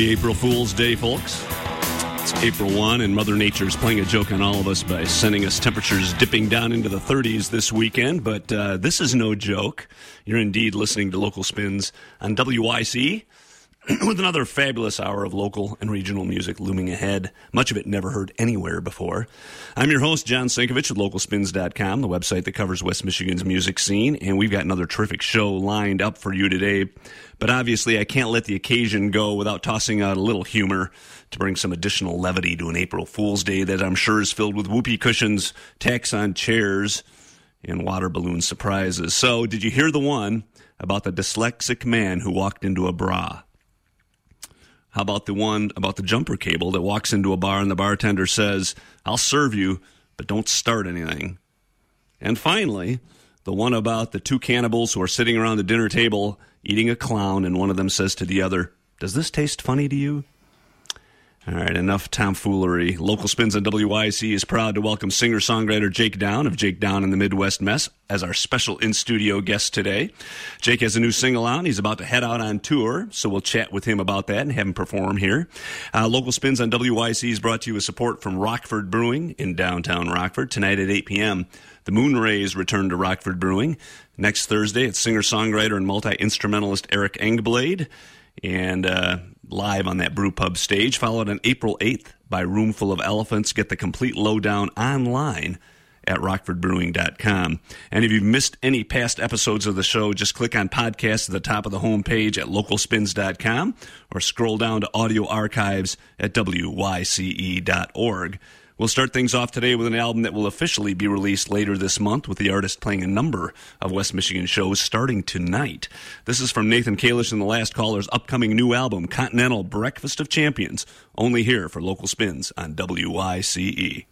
Happy April Fool's Day, folks. It's April 1, and Mother Nature's playing a joke on all of us by sending us temperatures dipping down into the 30s this weekend. But uh, this is no joke. You're indeed listening to Local Spins on WYCE. with another fabulous hour of local and regional music looming ahead, much of it never heard anywhere before. I'm your host, John Sinkevics with localspins.com, the website that covers West Michigan's music scene, and we've got another terrific show lined up for you today. But obviously, I can't let the occasion go without tossing out a little humor to bring some additional levity to an April Fool's Day that I'm sure is filled with whoopee cushions, tacks on chairs, and water balloon surprises. So, did you hear the one about the dyslexic man who walked into a bra? How about the one about the jumper cable that walks into a bar and the bartender says, I'll serve you, but don't start anything? And finally, the one about the two cannibals who are sitting around the dinner table eating a clown, and one of them says to the other, Does this taste funny to you? All right, enough tomfoolery. Local Spins on WYCE is proud to welcome singer songwriter Jake Down of Jake Down and the Midwest Mess as our special in studio guest today. Jake has a new single out. He's about to head out on tour, so we'll chat with him about that and have him perform here. Uh, Local Spins on WYCE is brought to you with support from Rockford Brewing in downtown Rockford. Tonight at 8 p.m., the Moonrays return to Rockford Brewing. Next Thursday, it's singer songwriter and multi instrumentalist Eric Engblade. And uh, live on that brew pub stage, followed on April 8th by Roomful of Elephants. Get the complete lowdown online at rockfordbrewing.com. And if you've missed any past episodes of the show, just click on podcast at the top of the homepage at localspins.com or scroll down to audio archives at wyce.org. We'll start things off today with an album that will officially be released later this month, with the artist playing a number of West Michigan shows starting tonight. This is from Nathan Kalish and the Last Caller's upcoming new album, Continental Breakfast of Champions, only here for local spins on WYCE.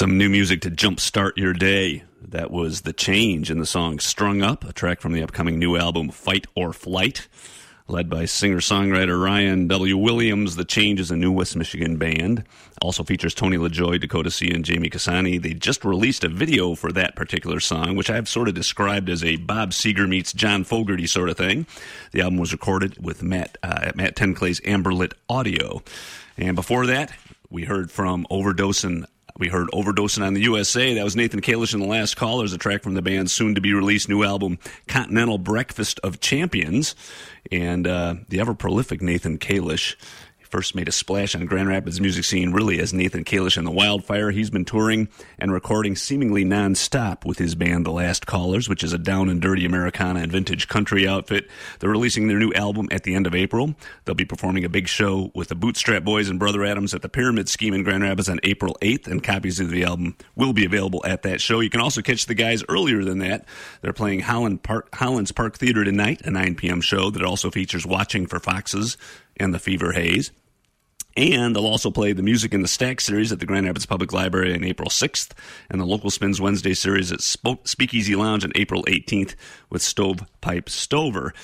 Some new music to jumpstart your day. That was The Change in the song Strung Up, a track from the upcoming new album Fight or Flight. Led by singer songwriter Ryan W. Williams, The Change is a new West Michigan band. Also features Tony LaJoy, Dakota C., and Jamie Kasani. They just released a video for that particular song, which I've sort of described as a Bob Seger meets John Fogerty sort of thing. The album was recorded with Matt, uh, Matt Tenclay's Amberlit Audio. And before that, we heard from Overdosing we heard Overdosing on the USA. That was Nathan Kalish in the last call. There's a track from the band's soon to be released new album, Continental Breakfast of Champions. And uh, the ever prolific Nathan Kalish first made a splash on Grand Rapids music scene really as Nathan Kalish and the Wildfire. He's been touring and recording seemingly nonstop with his band The Last Callers, which is a down and dirty Americana and vintage country outfit. They're releasing their new album at the end of April. They'll be performing a big show with the Bootstrap Boys and Brother Adams at the Pyramid Scheme in Grand Rapids on April 8th, and copies of the album will be available at that show. You can also catch the guys earlier than that. They're playing Holland Park, Hollands Park Theater tonight, a 9 p.m. show that also features Watching for Foxes and the Fever Haze. And they'll also play the Music in the Stack series at the Grand Rapids Public Library on April 6th, and the Local Spins Wednesday series at Speakeasy Lounge on April 18th with Stovepipe Stover.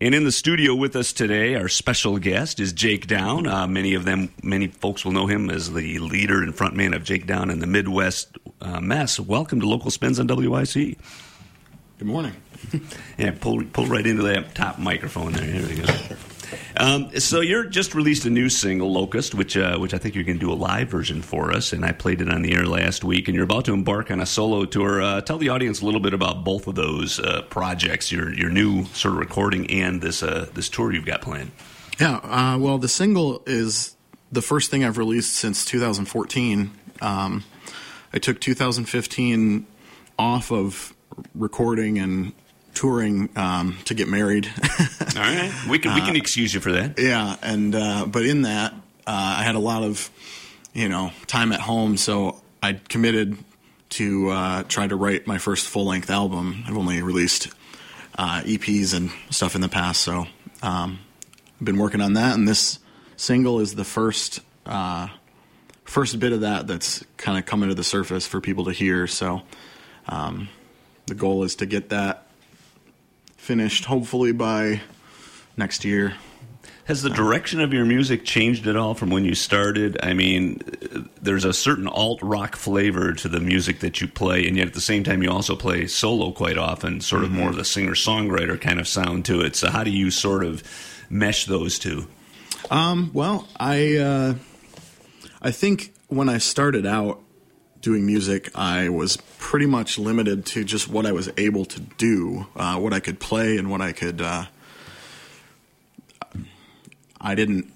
And in the studio with us today, our special guest is Jake Down. Uh, many of them, many folks will know him as the leader and frontman of Jake Down and the Midwest uh, Mess. Welcome to Local Spins on WYCE. Good morning. yeah, pull pull right into that top microphone there. Here we go. Um, so you're just released a new single, Locust, which uh, which I think you're going to do a live version for us, and I played it on the air last week. And you're about to embark on a solo tour. Uh, tell the audience a little bit about both of those uh, projects, your your new sort of recording and this uh, this tour you've got planned. Yeah, uh, well, the single is the first thing I've released since 2014. Um, I took 2015 off of recording and touring um, to get married. All right, we can we can uh, excuse you for that. Yeah, and uh, but in that, uh, I had a lot of you know time at home, so I committed to uh, try to write my first full length album. I've only released uh, EPs and stuff in the past, so um, I've been working on that, and this single is the first uh, first bit of that that's kind of coming to the surface for people to hear. So um, the goal is to get that finished hopefully by next year. Has the direction of your music changed at all from when you started? I mean, there's a certain alt rock flavor to the music that you play, and yet at the same time, you also play solo quite often, sort of mm-hmm. more of the singer songwriter kind of sound to it. So, how do you sort of mesh those two? Um, well, I uh, I think when I started out, doing music, I was pretty much limited to just what I was able to do, uh, what I could play, and what I could. Uh, I didn't,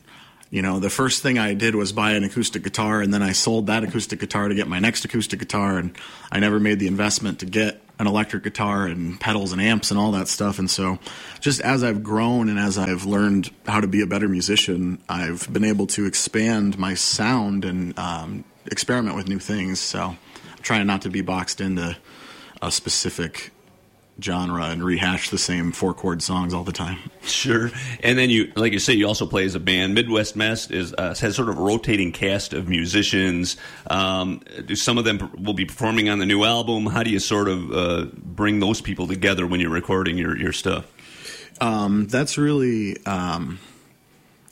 you know, the first thing I did was buy an acoustic guitar, and then I sold that acoustic guitar to get my next acoustic guitar, and I never made the investment to get an electric guitar and pedals and amps and all that stuff. And so, just as I've grown and as I've learned how to be a better musician, I've been able to expand my sound and um, experiment with new things. So I'm trying not to be boxed into a specific genre and rehash the same four chord songs all the time. Sure, and then you, like you say, you also play as a band. Midwest Mess is uh, has sort of a rotating cast of musicians. Um, do some of them will be performing on the new album? How do you sort of uh, bring those people together when you're recording your your stuff? Um, that's really um,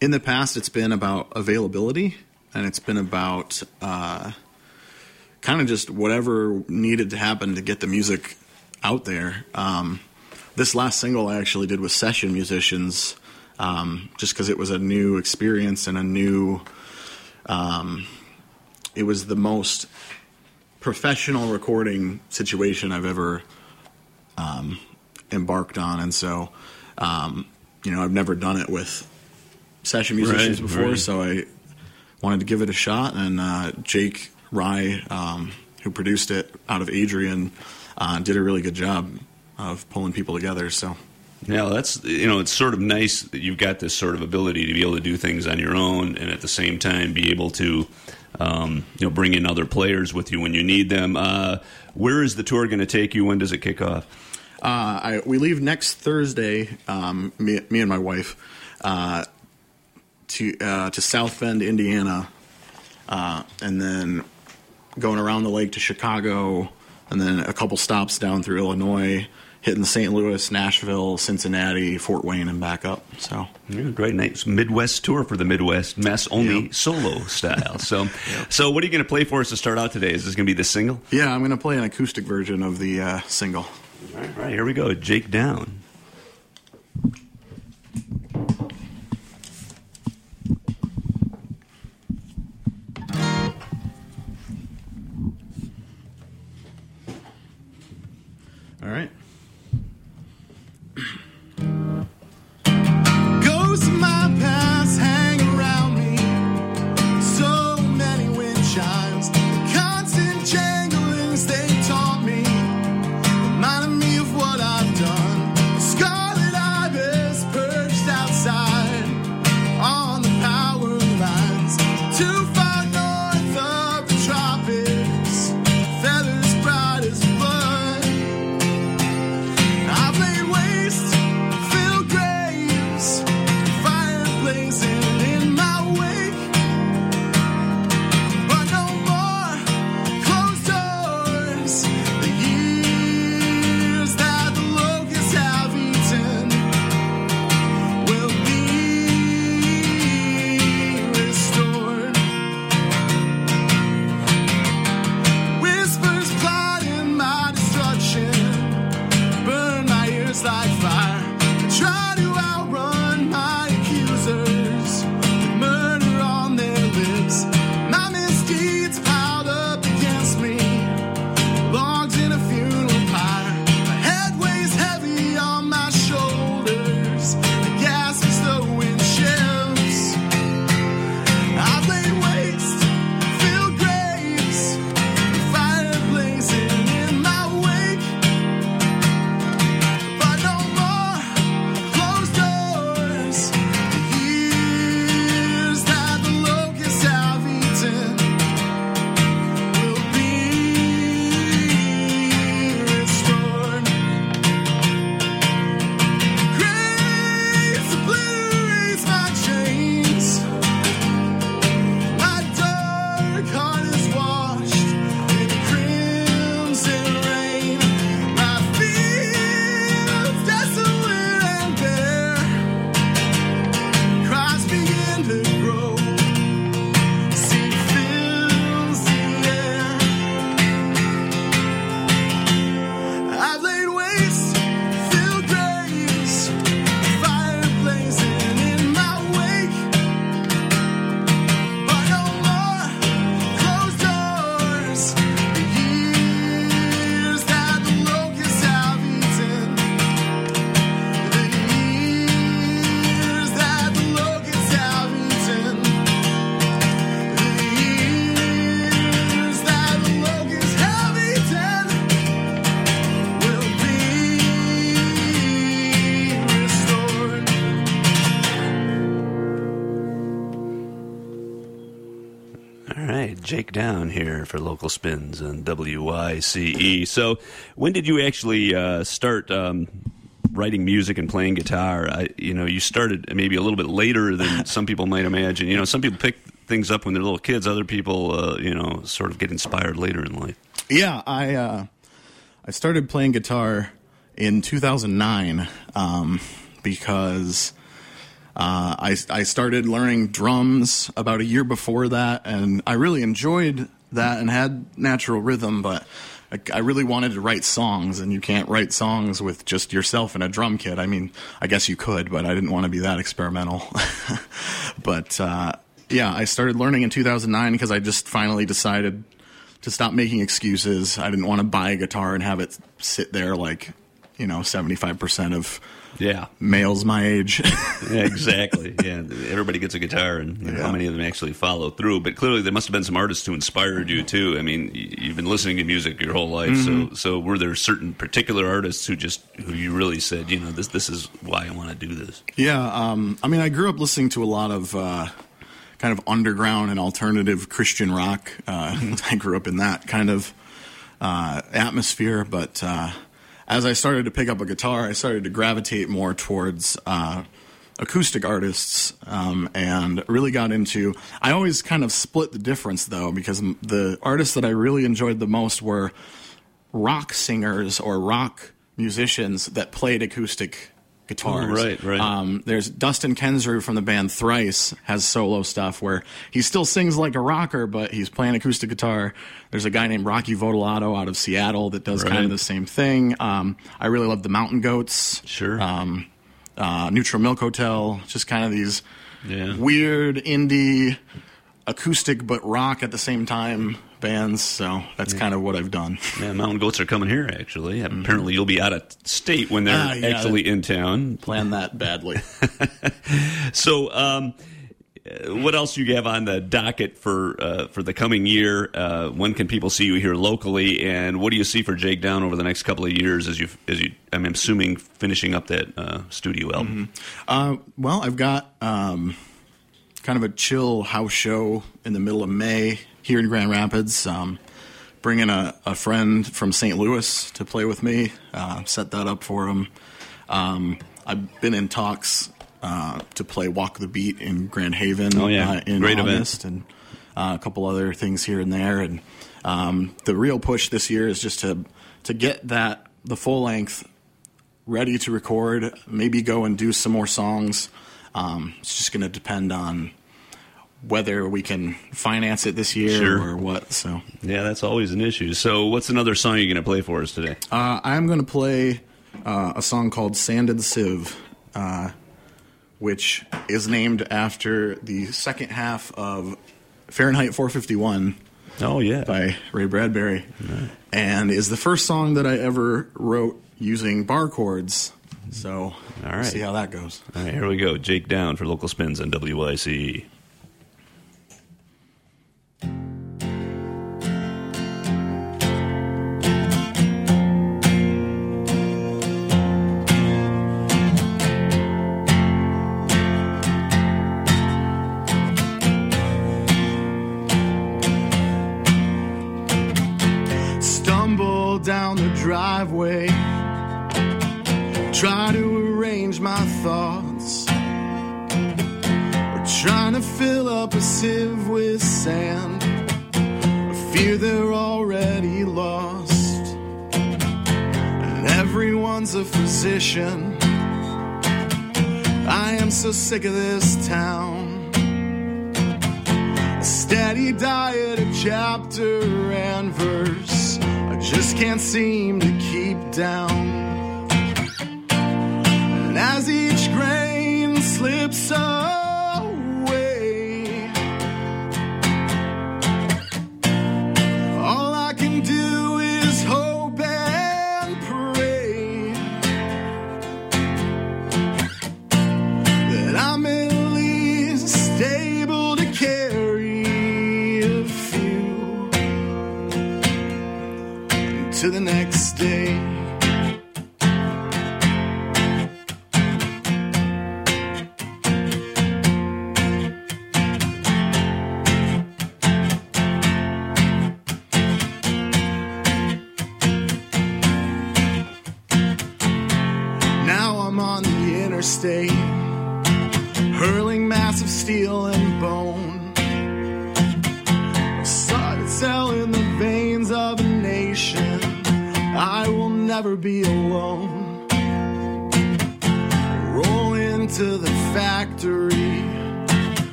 in the past. It's been about availability and it's been about uh, kind of just whatever needed to happen to get the music out there. Um, this last single I actually did with session musicians, um, just because it was a new experience and a new. Um, it was the most professional recording situation I've ever um, embarked on, and so um, you know I've never done it with session musicians right, before, right. so I wanted to give it a shot, and uh, Jake Rye, um, who produced it out of Adrian, uh, did a really good job of pulling people together. So. Yeah, that's you know it's sort of nice that you've got this sort of ability to be able to do things on your own, and at the same time be able to um, you know bring in other players with you when you need them. Uh, where is the tour going to take you? When does it kick off? Uh, I, we leave next Thursday. Um, me, me, and my wife. Uh, to uh, to South Bend, Indiana, uh, and then going around the lake to Chicago, and then a couple stops down through Illinois, hitting St. Louis, Nashville, Cincinnati, Fort Wayne, and back up. So yeah, great nice Midwest tour for the Midwest mess only Yep. solo style. So, so what are you going to play for us to start out today? Is this going to be the single? yeah, I'm going to play an acoustic version of the uh, single. All right, all right, here we go. Jake Down. All right. Down here for local spins on WYCE. So, when did you actually uh, start um, writing music and playing guitar? I, you know, you started maybe a little bit later than some people might imagine. You know, some people pick things up when they're little kids. Other people, uh, you know, sort of get inspired later in life. Yeah, I uh, I started playing guitar in 2009 um, because uh, I I started learning drums about a year before that, and I really enjoyed that and had natural rhythm, but. I- I really wanted to write songs, and you can't write songs with just yourself and a drum kit. I mean, I guess you could, but I didn't want to be that experimental. but uh, yeah, I started learning in 2009 because I just finally decided to stop making excuses. I didn't want to buy a guitar and have it sit there like, you know, 75% of Yeah, males my age. exactly. yeah, everybody gets a guitar, and you know, how many of them actually follow through? But clearly, there must have been some artists who inspired you too. I mean, you've been listening to music your whole life, so so were there certain particular artists who just who you really said, you know, this this is why I want to do this? yeah, um, I mean, I grew up listening to a lot of uh, kind of underground and alternative Christian rock. Uh, I grew up in that kind of uh, atmosphere, but uh, as I started to pick up a guitar, I started to gravitate more towards uh, acoustic artists um, and really got into. I always kind of split the difference though because the artists that I really enjoyed the most were rock singers or rock musicians that played acoustic guitars. Oh, right, right. Um, there's Dustin Kensrue from the band Thrice has solo stuff where he still sings like a rocker, but he's playing acoustic guitar. There's a guy named Rocky Votolato out of Seattle that does kind of the same thing. Um, I really love the Mountain Goats. Sure. Um, uh, Neutral Milk Hotel, just kind of these Yeah. weird indie acoustic but rock at the same time bands. So that's kind of what I've done. Yeah, Mountain Goats are coming here, actually. Apparently, you'll be out of state when they're Ah, yeah. actually in town. Plan that badly. So, um, uh, what else do you have on the docket for uh, for the coming year? Uh, when can people see you here locally, and what do you see for Jake Down over the next couple of years as you as you? I'm assuming finishing up that uh, studio album. Uh, well, I've got um, kind of a chill house show in the middle of May here in Grand Rapids. Um, bringing a, a friend from St. Louis to play with me, uh, set that up for him. Um, I've been in talks uh, to play Walk the Beat in Grand Haven Oh, yeah. uh, in Great event. August, and uh, a couple other things here and there. And um, the real push this year is just to to get that the full length ready to record, maybe go and do some more songs. Um, it's just going to depend on whether we can finance it this year Sure. or what. So Yeah, that's always an issue. So, what's another song you're going to play for us today? uh, I'm going to play uh, a song called Sanded Sieve, uh, which is named after the second half of Fahrenheit 451 Oh yeah, by Ray Bradbury, and is the first song that I ever wrote using bar chords. So, All right. see how that goes. All right, here we go. Jake Down for local spins on WYCE. Driveway, try to arrange my thoughts. We're trying to fill up a sieve with sand. I fear they're already lost. And everyone's a physician. I am so sick of this town. A steady diet of chapter and verse. Just can't seem to keep down. And as each grain slips away, to the next day.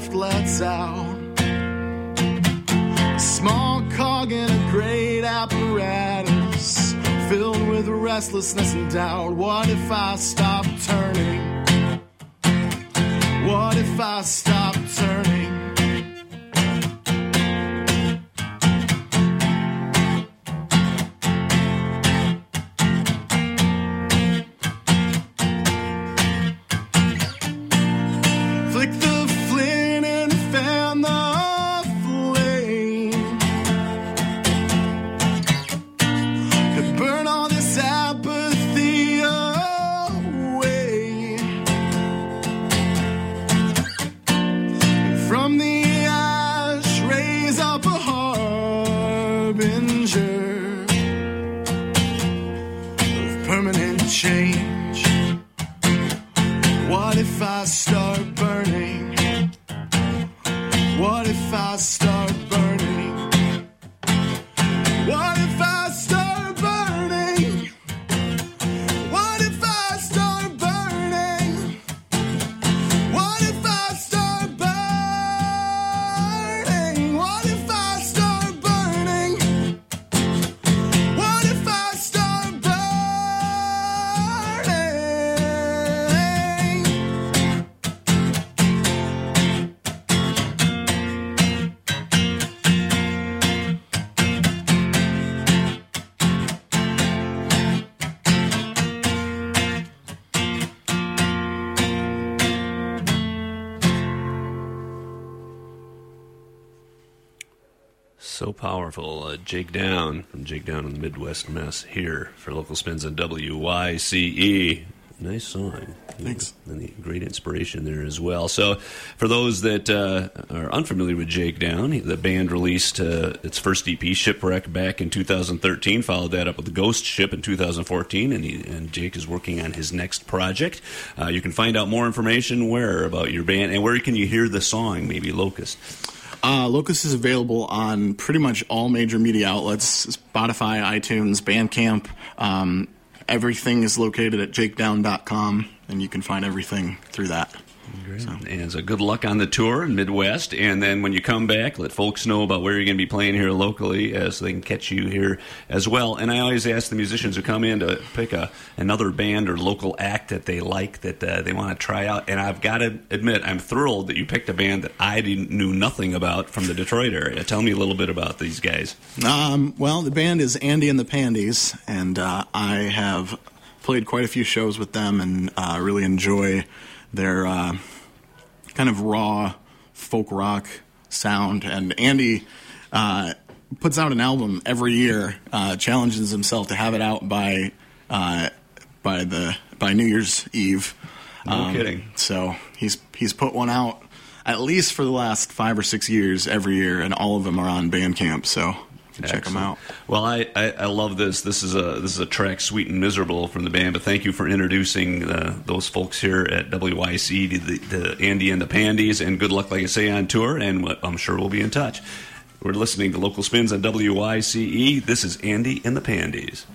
Shift lets out. Small cog in a great apparatus filled with restlessness and doubt. What if I stop turning? What if I stop powerful. Uh, Jake Down from Jake Down in the Midwest Mess here for local spins on WYCE. Nice song. Thanks. And the great inspiration there as well. So, for those that uh, are unfamiliar with Jake Down, the band released uh, its first EP, Shipwreck, back in 2013. Followed that up with Ghost Ship in 2014, and, he, and Jake is working on his next project. Uh, you can find out more information where about your band and where can you hear the song, maybe Locust. Uh, Locust is available on pretty much all major media outlets Spotify, iTunes, Bandcamp. Um, everything is located at jakedown.com, and you can find everything through that. Great. So. And so good luck on the tour in Midwest. And then when you come back, let folks know about where you're going to be playing here locally uh, so they can catch you here as well. And I always ask the musicians who come in to pick a, another band or local act that they like that uh, they want to try out. And I've got to admit, I'm thrilled that you picked a band that I knew nothing about from the Detroit area. Tell me a little bit about these guys. Um, well, the band is Andy and the Pandies, and uh, I have played quite a few shows with them and uh, really enjoy their uh, kind of raw folk rock sound. And Andy uh, puts out an album every year, uh, challenges himself to have it out by uh, by the by New Year's Eve. No um, kidding. So he's he's put one out at least for the last five or six years every year, and all of them are on Bandcamp. So check them out. Well, I, I, I, love this. This is a this is a track "Sweet and Miserable" from the band. But thank you for introducing uh, those folks here at WYCE, the, the Andy and the Pandies, and good luck, like I say, on tour. And I'm sure we'll be in touch. We're listening to local spins on WYCE. This is Andy and the Pandies.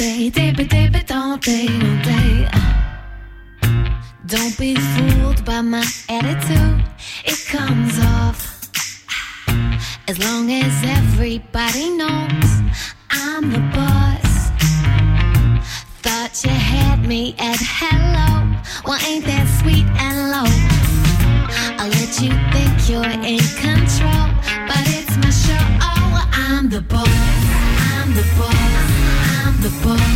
Don't they? Dip it, dip it, don't they? Don't? Be fooled by my attitude. It comes off. As long as everybody knows I'm the boss. Thought you had me at hello. Well, ain't that sweet and low? I'll let you think you're in control, but it's my show. Oh, I'm the boss. I'm the boss. I'm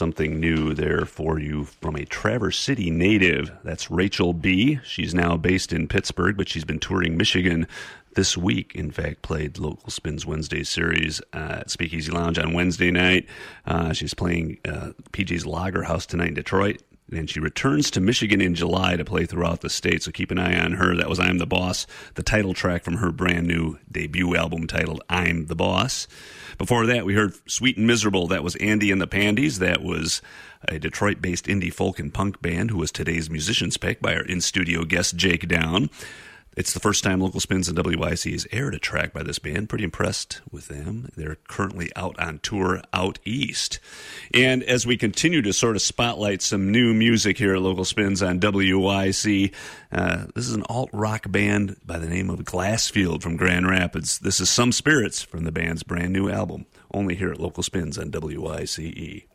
something new there for you from a Traverse City native. That's Rachel B. She's now based in Pittsburgh, but she's been touring Michigan this week. In fact, played Local Spins Wednesday series at Speakeasy Lounge on Wednesday night. Uh, she's playing uh, PJ's Lager House tonight in Detroit. And she returns to Michigan in July to play throughout the state, so keep an eye on her. That was I'm the Boss, the title track from her brand new debut album titled I'm the Boss. Before that, we heard Sweet and Miserable. That was Andy and the Pandies. That was a Detroit based indie folk and punk band who was today's musician's pick by our in studio guest, Jake Down. It's the first time Local Spins and WYCE has aired a track by this band. Pretty impressed with them. They're currently out on tour out east. And as we continue to sort of spotlight some new music here at Local Spins on WYCE, uh, this is an alt rock band by the name of Glassfield from Grand Rapids. This is Some Spirits from the band's brand new album, only here at Local Spins on WYCE.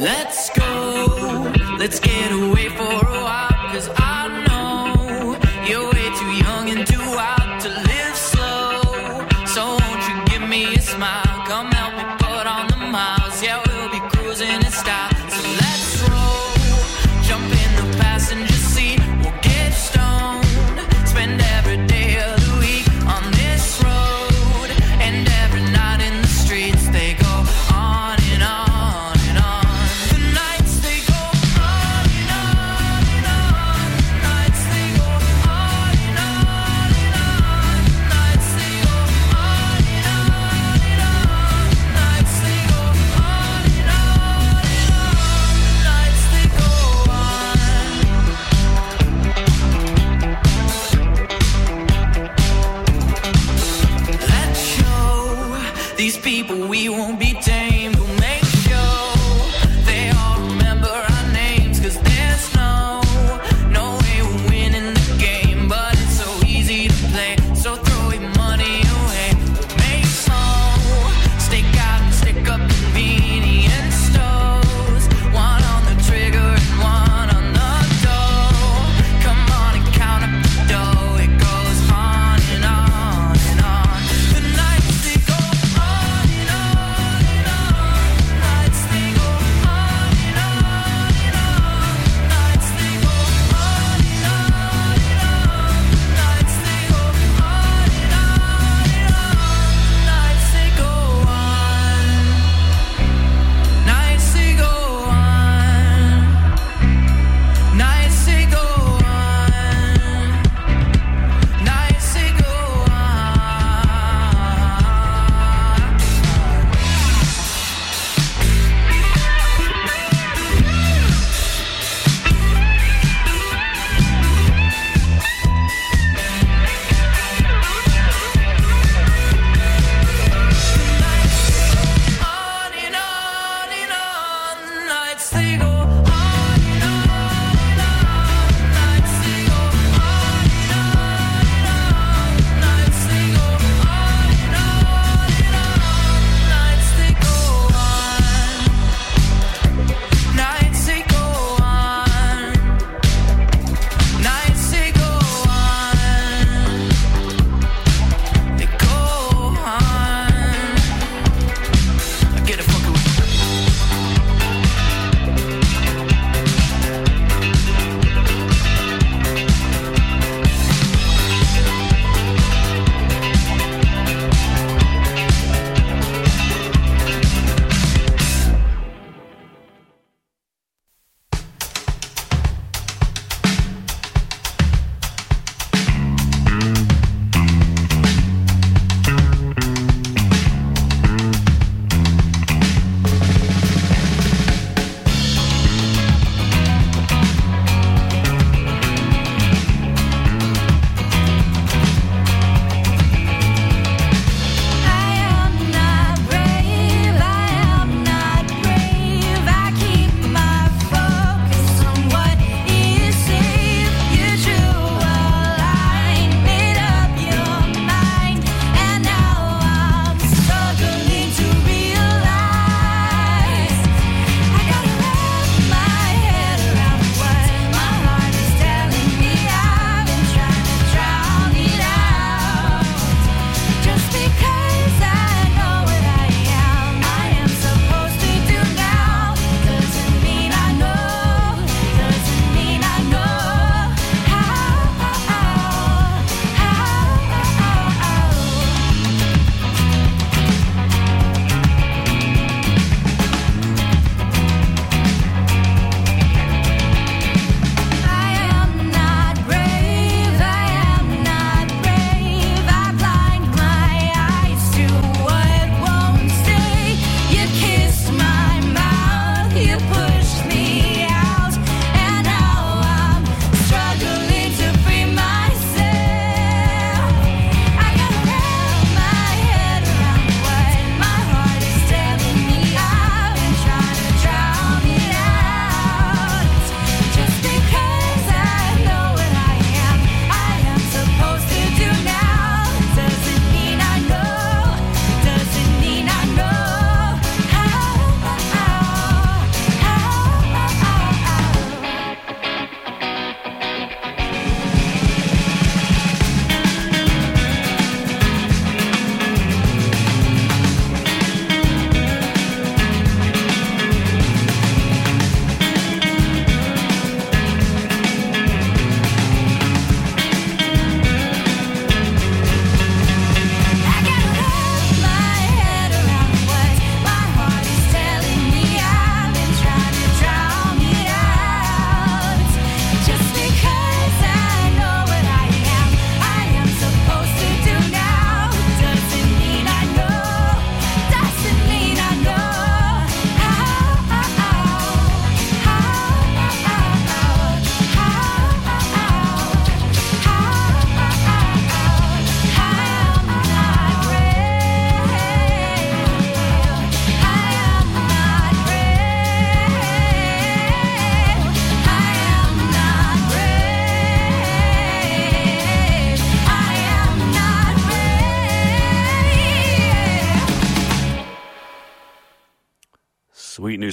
Let's go, let's get away for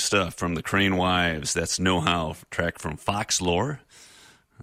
stuff from the Crane Wives. That's Know How, track from Fox Lore.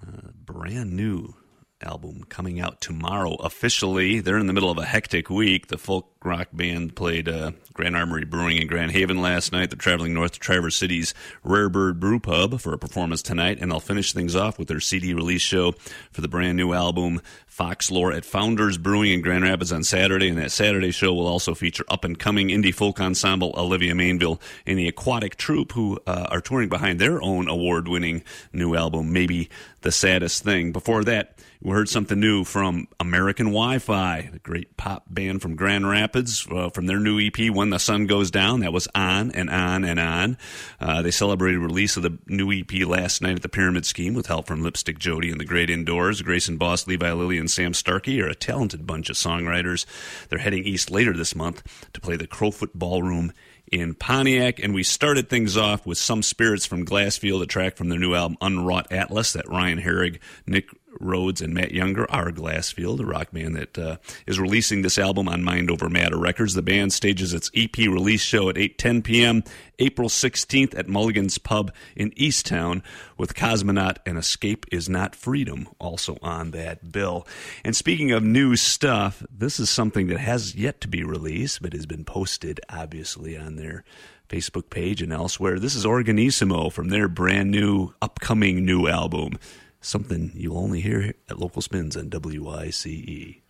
Uh, brand new album coming out tomorrow officially. They're in the middle of a hectic week. The folk rock band played uh, Grand Armory Brewing in Grand Haven last night. They're traveling north to Traverse City's Rare Bird Brew Pub for a performance tonight, and they'll finish things off with their CD release show for the brand new album Fox Lore at Founders Brewing in Grand Rapids on Saturday. And that Saturday show will also feature up and coming indie folk ensemble Olivia Mainville and the Aquatic Troupe, who uh, are touring behind their own award winning new album, Maybe the Saddest Thing. Before that, we heard something new from American Wi Fi, the great pop band from Grand Rapids, uh, from their new EP, When the Sun Goes Down. That was on and on and on. Uh, they celebrated release of the new EP last night at the Pyramid Scheme with help from Lipstick Jody and the Great Indoors. Grayson Boss, Levi Lilly, and Sam Starkey are a talented bunch of songwriters. They're heading east later this month to play the Crowfoot Ballroom in Pontiac. And we started things off with some spirits from Glassfield, a track from their new album Unwrought Atlas that Ryan Herrig, Nick Rhodes, and Matt Younger are Glassfield, a rock band that uh, is releasing this album on Mind Over Matter Records. The band stages its EP release show at 8:10 p.m. April 16th at Mulligan's Pub in Easttown with Cosmonaut and Escape is Not Freedom also on that bill. And speaking of new stuff, this is something that has yet to be released but has been posted obviously on their Facebook page and elsewhere. This is Organissimo from their brand new upcoming new album. Something you'll only hear at local spins on WYCE.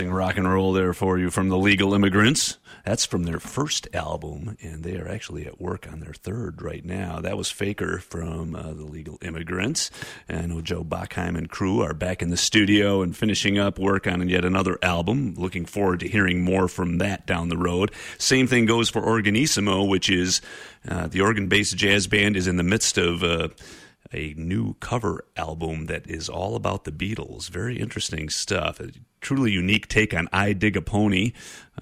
Embracing rock and roll there for you from the Legal Immigrants. That's from their first album, and they are actually at work on their third right now. That was Faker from uh, the Legal Immigrants. And Joe Bachheim and crew are back in the studio and finishing up work on yet another album. Looking forward to hearing more from that down the road. Same thing goes for Organissimo, which is uh, the organ based jazz band is in the midst of. Uh, a new cover album that is all about the Beatles. Very interesting stuff. A truly unique take on I Dig a Pony.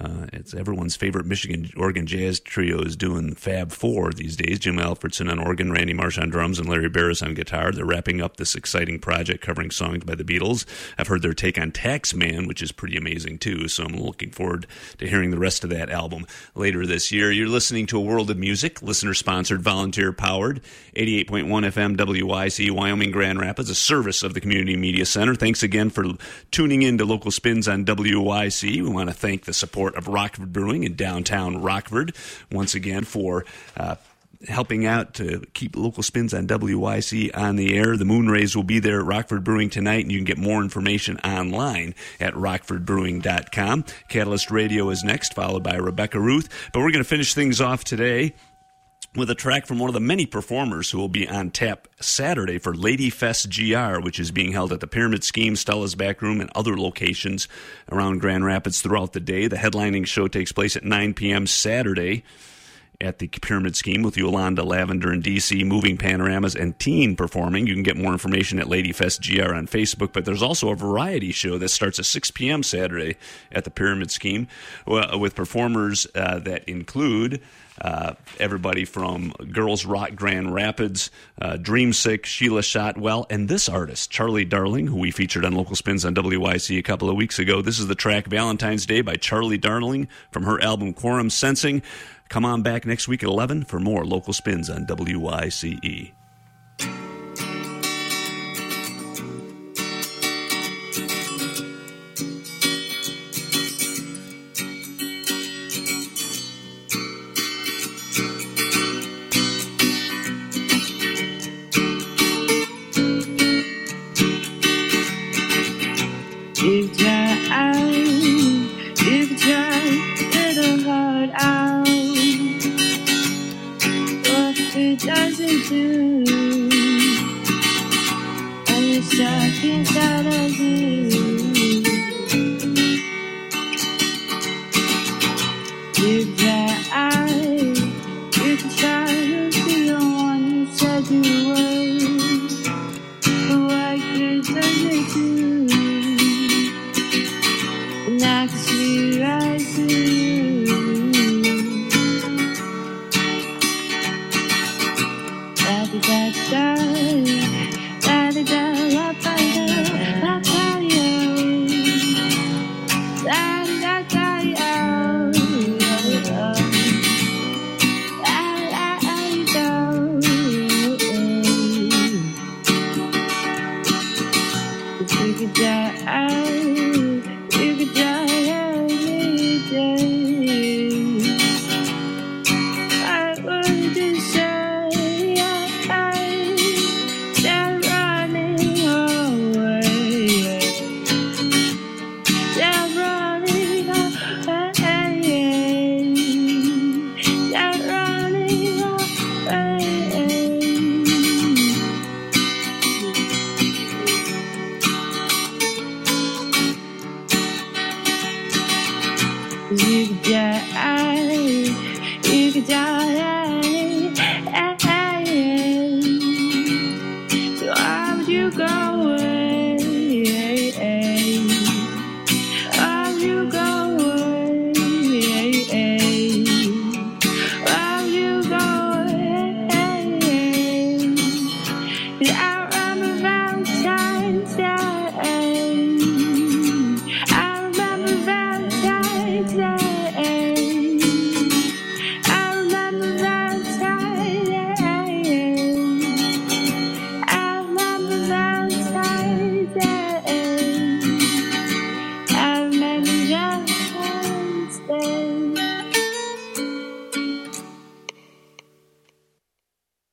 Uh, it's everyone's favorite Michigan organ jazz trio is doing Fab Four these days. Jim Alfredson on organ, Randy Marsh on drums, and Larry Barris on guitar. They're wrapping up this exciting project covering songs by the Beatles. I've heard their take on Taxman, which is pretty amazing too. So I'm looking forward to hearing the rest of that album later this year. You're listening to a world of music, listener sponsored, volunteer powered, 88.1 FM WYCE Wyoming Grand Rapids, a service of the Community Media Center. Thanks again for tuning in to local spins on WYCE. We want to thank the support of Rockford Brewing in downtown Rockford once again for. Uh, helping out to keep local spins on WYCE on the air. The Moonrays will be there at Rockford Brewing tonight, and you can get more information online at rockfordbrewing.com. Catalyst Radio is next, followed by Rebecca Ruth. But we're going to finish things off today with a track from one of the many performers who will be on tap Saturday for Lady Fest GR, which is being held at the Pyramid Scheme, Stella's Back Room, and other locations around Grand Rapids throughout the day. The headlining show takes place at 9 p.m. Saturday at the Pyramid Scheme with Yolanda Lavender and DC, Moving Panoramas, and Teen performing. You can get more information at Ladyfest GR on Facebook, but there's also a variety show that starts at 6 p.m. Saturday at the Pyramid Scheme with performers uh, that include. Uh, everybody from Girls Rock Grand Rapids, uh, Dreamsick, Sheila Shotwell, and this artist, Charlie Darling, who we featured on Local Spins on WYCE a couple of weeks ago. This is the track Valentine's Day by Charlie Darling from her album Quorum Sensing. Come on back next week at 11 for more local spins on WYCE. Try out, you can try little hard out. What it doesn't do, and you're stuck inside of you. Out, you can try to be the one you said you were. But it?